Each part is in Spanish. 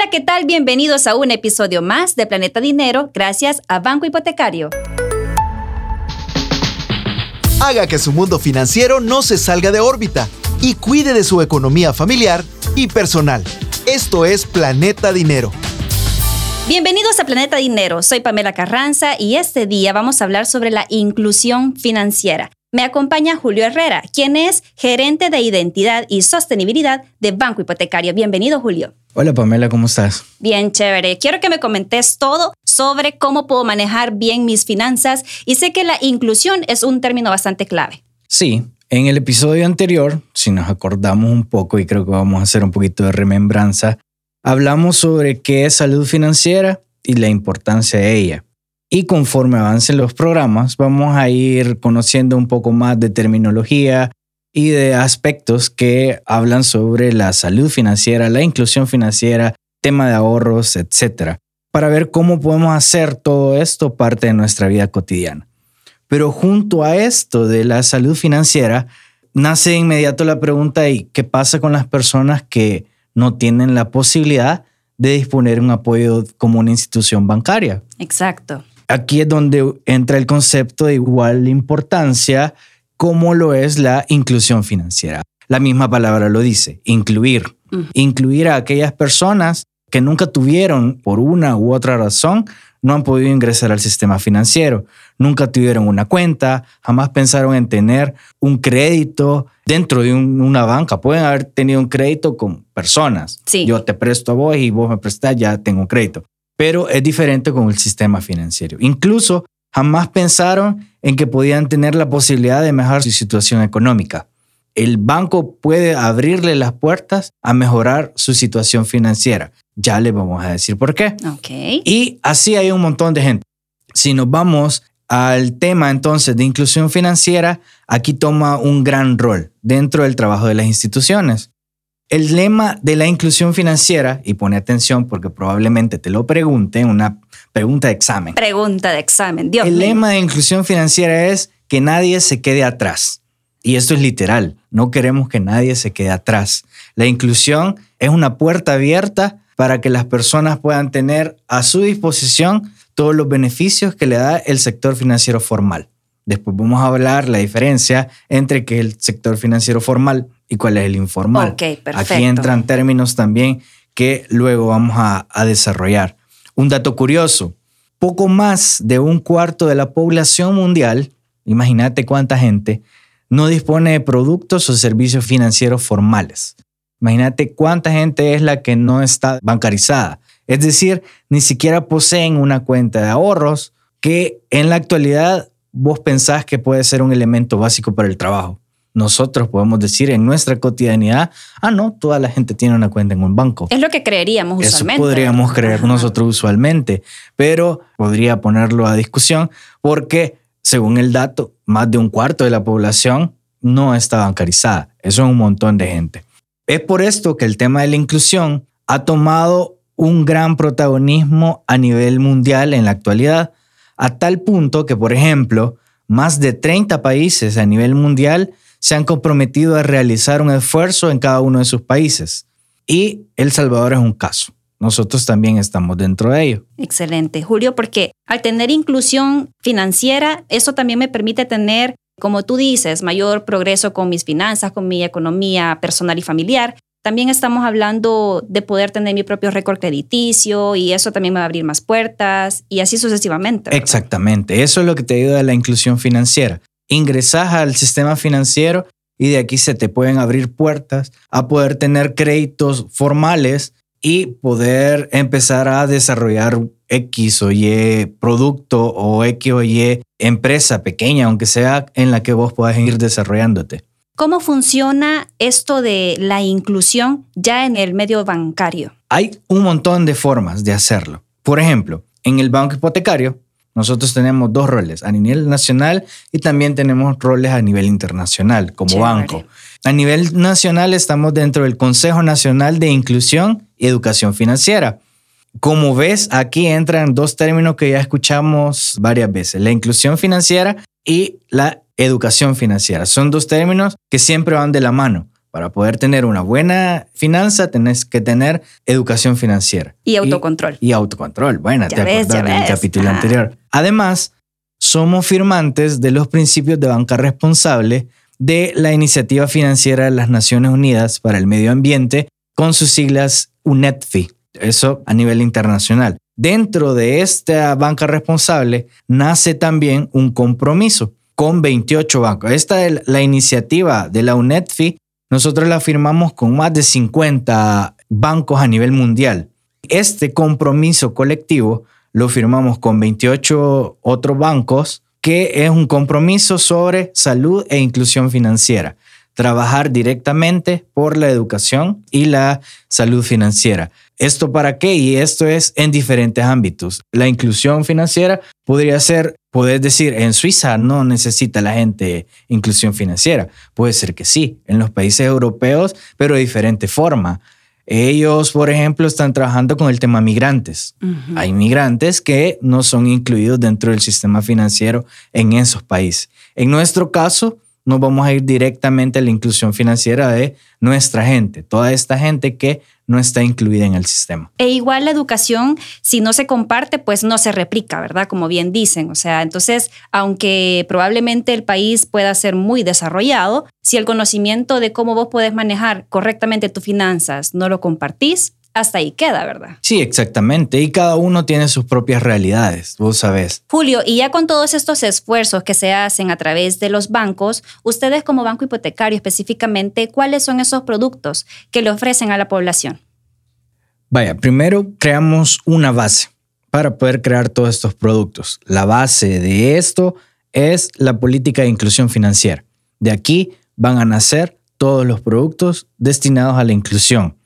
Hola, ¿qué tal? Bienvenidos a un episodio más de Planeta Dinero gracias a Banco Hipotecario. Haga que su mundo financiero no se salga de órbita y cuide de su economía familiar y personal. Esto es Planeta Dinero. Bienvenidos a Planeta Dinero. Soy Pamela Carranza y este día vamos a hablar sobre la inclusión financiera. Me acompaña Julio Herrera, quien es gerente de identidad y sostenibilidad de Banco Hipotecario. Bienvenido, Julio. Hola Pamela, ¿cómo estás? Bien, chévere. Quiero que me comentes todo sobre cómo puedo manejar bien mis finanzas y sé que la inclusión es un término bastante clave. Sí, en el episodio anterior, si nos acordamos un poco y creo que vamos a hacer un poquito de remembranza, hablamos sobre qué es salud financiera y la importancia de ella. Y conforme avancen los programas, vamos a ir conociendo un poco más de terminología y de aspectos que hablan sobre la salud financiera, la inclusión financiera, tema de ahorros, etc. Para ver cómo podemos hacer todo esto parte de nuestra vida cotidiana. Pero junto a esto de la salud financiera, nace de inmediato la pregunta, ¿y qué pasa con las personas que no tienen la posibilidad de disponer un apoyo como una institución bancaria? Exacto. Aquí es donde entra el concepto de igual importancia como lo es la inclusión financiera. La misma palabra lo dice, incluir. Incluir a aquellas personas que nunca tuvieron, por una u otra razón, no han podido ingresar al sistema financiero, nunca tuvieron una cuenta, jamás pensaron en tener un crédito dentro de una banca. Pueden haber tenido un crédito con personas. Yo te presto a vos y vos me prestás, ya tengo un crédito pero es diferente con el sistema financiero. Incluso jamás pensaron en que podían tener la posibilidad de mejorar su situación económica. El banco puede abrirle las puertas a mejorar su situación financiera. Ya le vamos a decir por qué. Okay. Y así hay un montón de gente. Si nos vamos al tema entonces de inclusión financiera, aquí toma un gran rol dentro del trabajo de las instituciones. El lema de la inclusión financiera, y pone atención porque probablemente te lo pregunte, una pregunta de examen. Pregunta de examen, Dios El lema de inclusión financiera es que nadie se quede atrás. Y esto es literal, no queremos que nadie se quede atrás. La inclusión es una puerta abierta para que las personas puedan tener a su disposición todos los beneficios que le da el sector financiero formal. Después vamos a hablar la diferencia entre que el sector financiero formal y cuál es el informal. Aquí entran términos también que luego vamos a, a desarrollar. Un dato curioso, poco más de un cuarto de la población mundial, imagínate cuánta gente, no dispone de productos o servicios financieros formales. Imagínate cuánta gente es la que no está bancarizada. Es decir, ni siquiera poseen una cuenta de ahorros que en la actualidad vos pensás que puede ser un elemento básico para el trabajo nosotros podemos decir en nuestra cotidianidad, ah, no, toda la gente tiene una cuenta en un banco. Es lo que creeríamos usualmente. Eso podríamos creer nosotros usualmente, pero podría ponerlo a discusión porque, según el dato, más de un cuarto de la población no está bancarizada. Eso es un montón de gente. Es por esto que el tema de la inclusión ha tomado un gran protagonismo a nivel mundial en la actualidad, a tal punto que, por ejemplo, más de 30 países a nivel mundial se han comprometido a realizar un esfuerzo en cada uno de sus países. Y El Salvador es un caso. Nosotros también estamos dentro de ello. Excelente, Julio, porque al tener inclusión financiera, eso también me permite tener, como tú dices, mayor progreso con mis finanzas, con mi economía personal y familiar. También estamos hablando de poder tener mi propio récord crediticio y eso también me va a abrir más puertas y así sucesivamente. Exactamente, eso es lo que te ayuda a la inclusión financiera ingresas al sistema financiero y de aquí se te pueden abrir puertas a poder tener créditos formales y poder empezar a desarrollar X o Y producto o X o Y empresa pequeña, aunque sea en la que vos puedas ir desarrollándote. ¿Cómo funciona esto de la inclusión ya en el medio bancario? Hay un montón de formas de hacerlo. Por ejemplo, en el banco hipotecario nosotros tenemos dos roles, a nivel nacional y también tenemos roles a nivel internacional como banco. A nivel nacional estamos dentro del Consejo Nacional de Inclusión y Educación Financiera. Como ves, aquí entran dos términos que ya escuchamos varias veces, la inclusión financiera y la educación financiera. Son dos términos que siempre van de la mano. Para poder tener una buena finanza, tenés que tener educación financiera. Y autocontrol. Y, autocontrol. Bueno, te acordás del capítulo ah. anterior. Además, somos firmantes de los principios de banca responsable de la Iniciativa Financiera de las Naciones Unidas para el Medio Ambiente, con sus siglas UNEDFI. Eso a nivel internacional. Dentro de esta banca responsable nace también un compromiso con 28 bancos. Esta es la iniciativa de la UNEDFI. Nosotros la firmamos con más de 50 bancos a nivel mundial. Este compromiso colectivo lo firmamos con 28 otros bancos, que es un compromiso sobre salud e inclusión financiera. Trabajar directamente por la educación y la salud financiera. ¿Esto para qué? Y esto es en diferentes ámbitos. La inclusión financiera podría ser, puedes decir, en Suiza no necesita la gente inclusión financiera. Puede ser que sí, en los países europeos, pero de diferente forma. Ellos, por ejemplo, están trabajando con el tema migrantes. Hay migrantes que no son incluidos dentro del sistema financiero en esos países. En nuestro caso, nos vamos a ir directamente a la inclusión financiera de nuestra gente, toda esta gente que no está incluida en el sistema. E igual la educación, si no se comparte, pues no se replica, ¿verdad? Como bien dicen. O sea, entonces, aunque probablemente el país pueda ser muy desarrollado, si el conocimiento de cómo vos podés manejar correctamente tus finanzas no lo compartís, hasta ahí queda, ¿verdad? Sí, exactamente. Y cada uno tiene sus propias realidades, vos sabés. Julio, y ya con todos estos esfuerzos que se hacen a través de los bancos, ustedes como banco hipotecario específicamente, ¿cuáles son esos productos que le ofrecen a la población? Vaya, primero creamos una base para poder crear todos estos productos. La base de esto es la política de inclusión financiera. De aquí van a nacer todos los productos destinados a la inclusión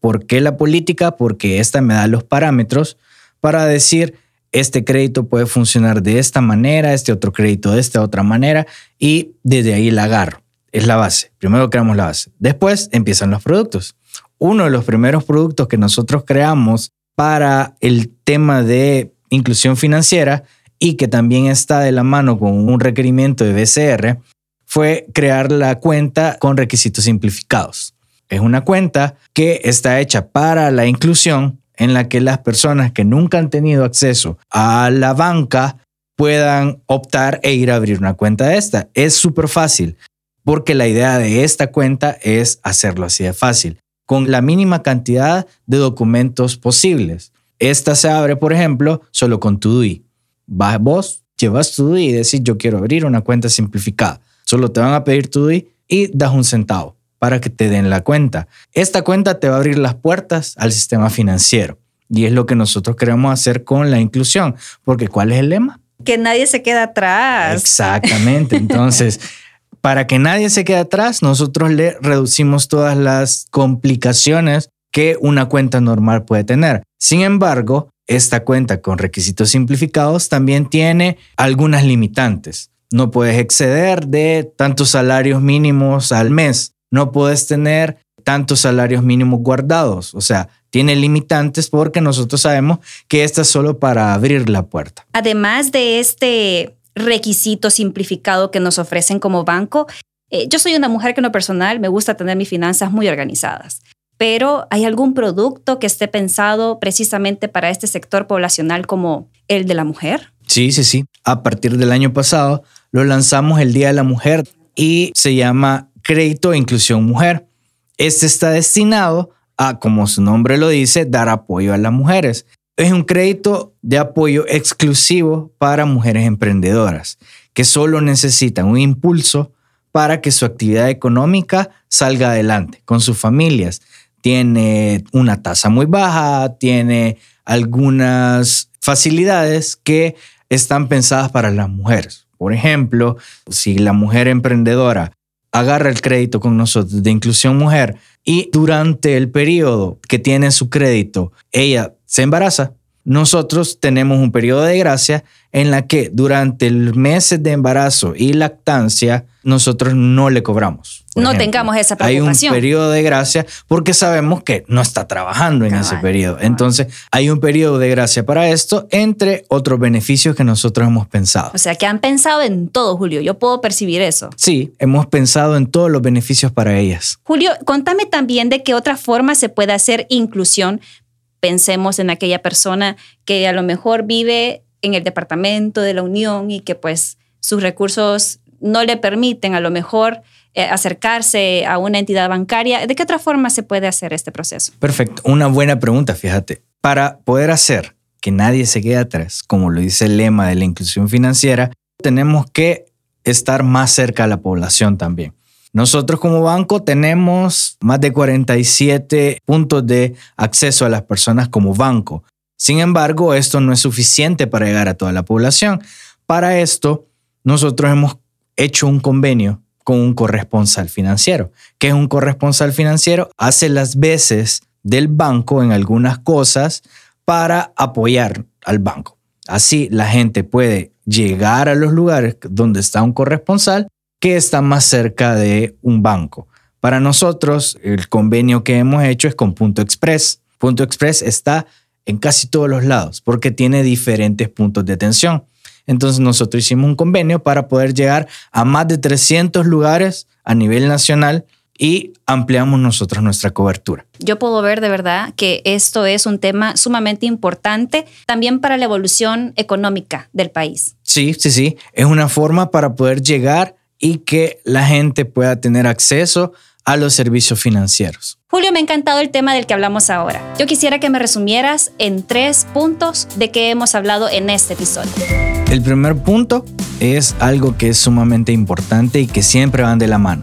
¿Por qué la política? Porque esta me da los parámetros para decir, este crédito puede funcionar de esta manera, este otro crédito de esta otra manera, y desde ahí la agarro. Es la base. Primero creamos la base. Después empiezan los productos. Uno de los primeros productos que nosotros creamos para el tema de inclusión financiera y que también está de la mano con un requerimiento de BCR fue crear la cuenta con requisitos simplificados. Es una cuenta que está hecha para la inclusión en la que las personas que nunca han tenido acceso a la banca puedan optar e ir a abrir una cuenta de esta. Es súper fácil porque la idea de esta cuenta es hacerlo así de fácil, con la mínima cantidad de documentos posibles. Esta se abre, por ejemplo, solo con tu DUI. Vas vos, llevas tu DUI y decís yo quiero abrir una cuenta simplificada. Solo te van a pedir tu DUI y das un centavo para que te den la cuenta. Esta cuenta te va a abrir las puertas al sistema financiero. Y es lo que nosotros queremos hacer con la inclusión, porque ¿cuál es el lema? Que nadie se quede atrás. Exactamente. Entonces, para que nadie se quede atrás, nosotros le reducimos todas las complicaciones que una cuenta normal puede tener. Sin embargo, esta cuenta con requisitos simplificados también tiene algunas limitantes. No puedes exceder de tantos salarios mínimos al mes no puedes tener tantos salarios mínimos guardados. O sea, tiene limitantes porque nosotros sabemos que esta es solo para abrir la puerta. Además de este requisito simplificado que nos ofrecen como banco, eh, yo soy una mujer que en lo personal me gusta tener mis finanzas muy organizadas. Pero ¿hay algún producto que esté pensado precisamente para este sector poblacional como el de la mujer? Sí, sí, sí. A partir del año pasado lo lanzamos el Día de la Mujer y se llama crédito e inclusión mujer. Este está destinado a, como su nombre lo dice, dar apoyo a las mujeres. Es un crédito de apoyo exclusivo para mujeres emprendedoras que solo necesitan un impulso para que su actividad económica salga adelante con sus familias. Tiene una tasa muy baja, tiene algunas facilidades que están pensadas para las mujeres. Por ejemplo, si la mujer emprendedora agarra el crédito con nosotros de inclusión mujer y durante el periodo que tiene su crédito, ella se embaraza, nosotros tenemos un periodo de gracia en la que durante el mes de embarazo y lactancia nosotros no le cobramos. No ejemplo. tengamos esa Hay un preocupación. periodo de gracia porque sabemos que no está trabajando en ese periodo. cabal. Entonces, hay un periodo de gracia para esto, entre otros beneficios que nosotros hemos pensado. O sea, que han pensado en todo, Julio. Yo puedo percibir eso. Sí, hemos pensado en todos los beneficios para ellas. Julio, contame también de qué otra forma se puede hacer inclusión. Pensemos en aquella persona que a lo mejor vive en el departamento de la Unión y que pues sus recursos no le permiten a lo mejor eh, acercarse a una entidad bancaria. ¿De qué otra forma se puede hacer este proceso? Perfecto. Una buena pregunta, fíjate. Para poder hacer que nadie se quede atrás, como lo dice el lema de la inclusión financiera, tenemos que estar más cerca a la población también. Nosotros como banco tenemos más de 47 puntos de acceso a las personas como banco. Sin embargo, esto no es suficiente para llegar a toda la población. Para esto, nosotros hemos hecho un convenio con un corresponsal financiero. que es un corresponsal financiero? Hace las veces del banco en algunas cosas para apoyar al banco. Así la gente puede llegar a los lugares donde está un corresponsal que está más cerca de un banco. Para nosotros, el convenio que hemos hecho es con Punto Express. Punto Express está en casi todos los lados porque tiene diferentes puntos de atención. Entonces nosotros hicimos un convenio para poder llegar a más de 300 lugares a nivel nacional y ampliamos nosotros nuestra cobertura. Yo puedo ver de verdad que esto es un tema sumamente importante también para la evolución económica del país. Sí, sí, sí. Es una forma para poder llegar y que la gente pueda tener acceso a los servicios financieros. Julio, me ha encantado el tema del que hablamos ahora. Yo quisiera que me resumieras en tres puntos de que hemos hablado en este episodio. El primer punto es algo que es sumamente importante y que siempre van de la mano.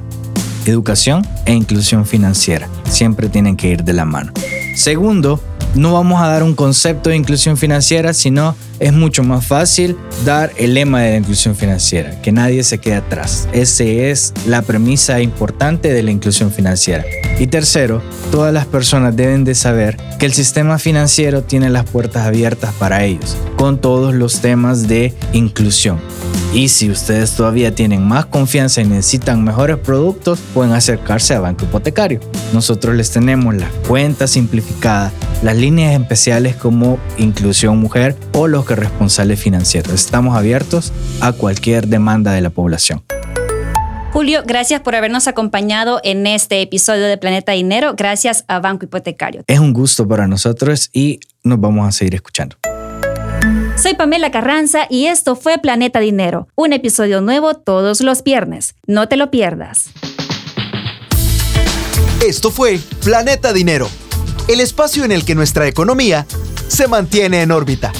Educación e inclusión financiera. Siempre tienen que ir de la mano. Segundo, no vamos a dar un concepto de inclusión financiera, sino es mucho más fácil dar el lema de la inclusión financiera, que nadie se quede atrás. Esa es la premisa importante de la inclusión financiera. Y tercero, todas las personas deben de saber que el sistema financiero tiene las puertas abiertas para ellos, con todos los temas de inclusión. Y si ustedes todavía tienen más confianza y necesitan mejores productos, pueden acercarse a Banco Hipotecario. Nosotros les tenemos la cuenta simplificada, las líneas especiales como Inclusión Mujer o los que responsables financieros. Estamos abiertos a cualquier demanda de la población. Julio, gracias por habernos acompañado en este episodio de Planeta Dinero. Gracias a Banco Hipotecario. Es un gusto para nosotros y nos vamos a seguir escuchando. Soy Pamela Carranza y esto fue Planeta Dinero, un episodio nuevo todos los viernes. No te lo pierdas. Esto fue Planeta Dinero, el espacio en el que nuestra economía se mantiene en órbita.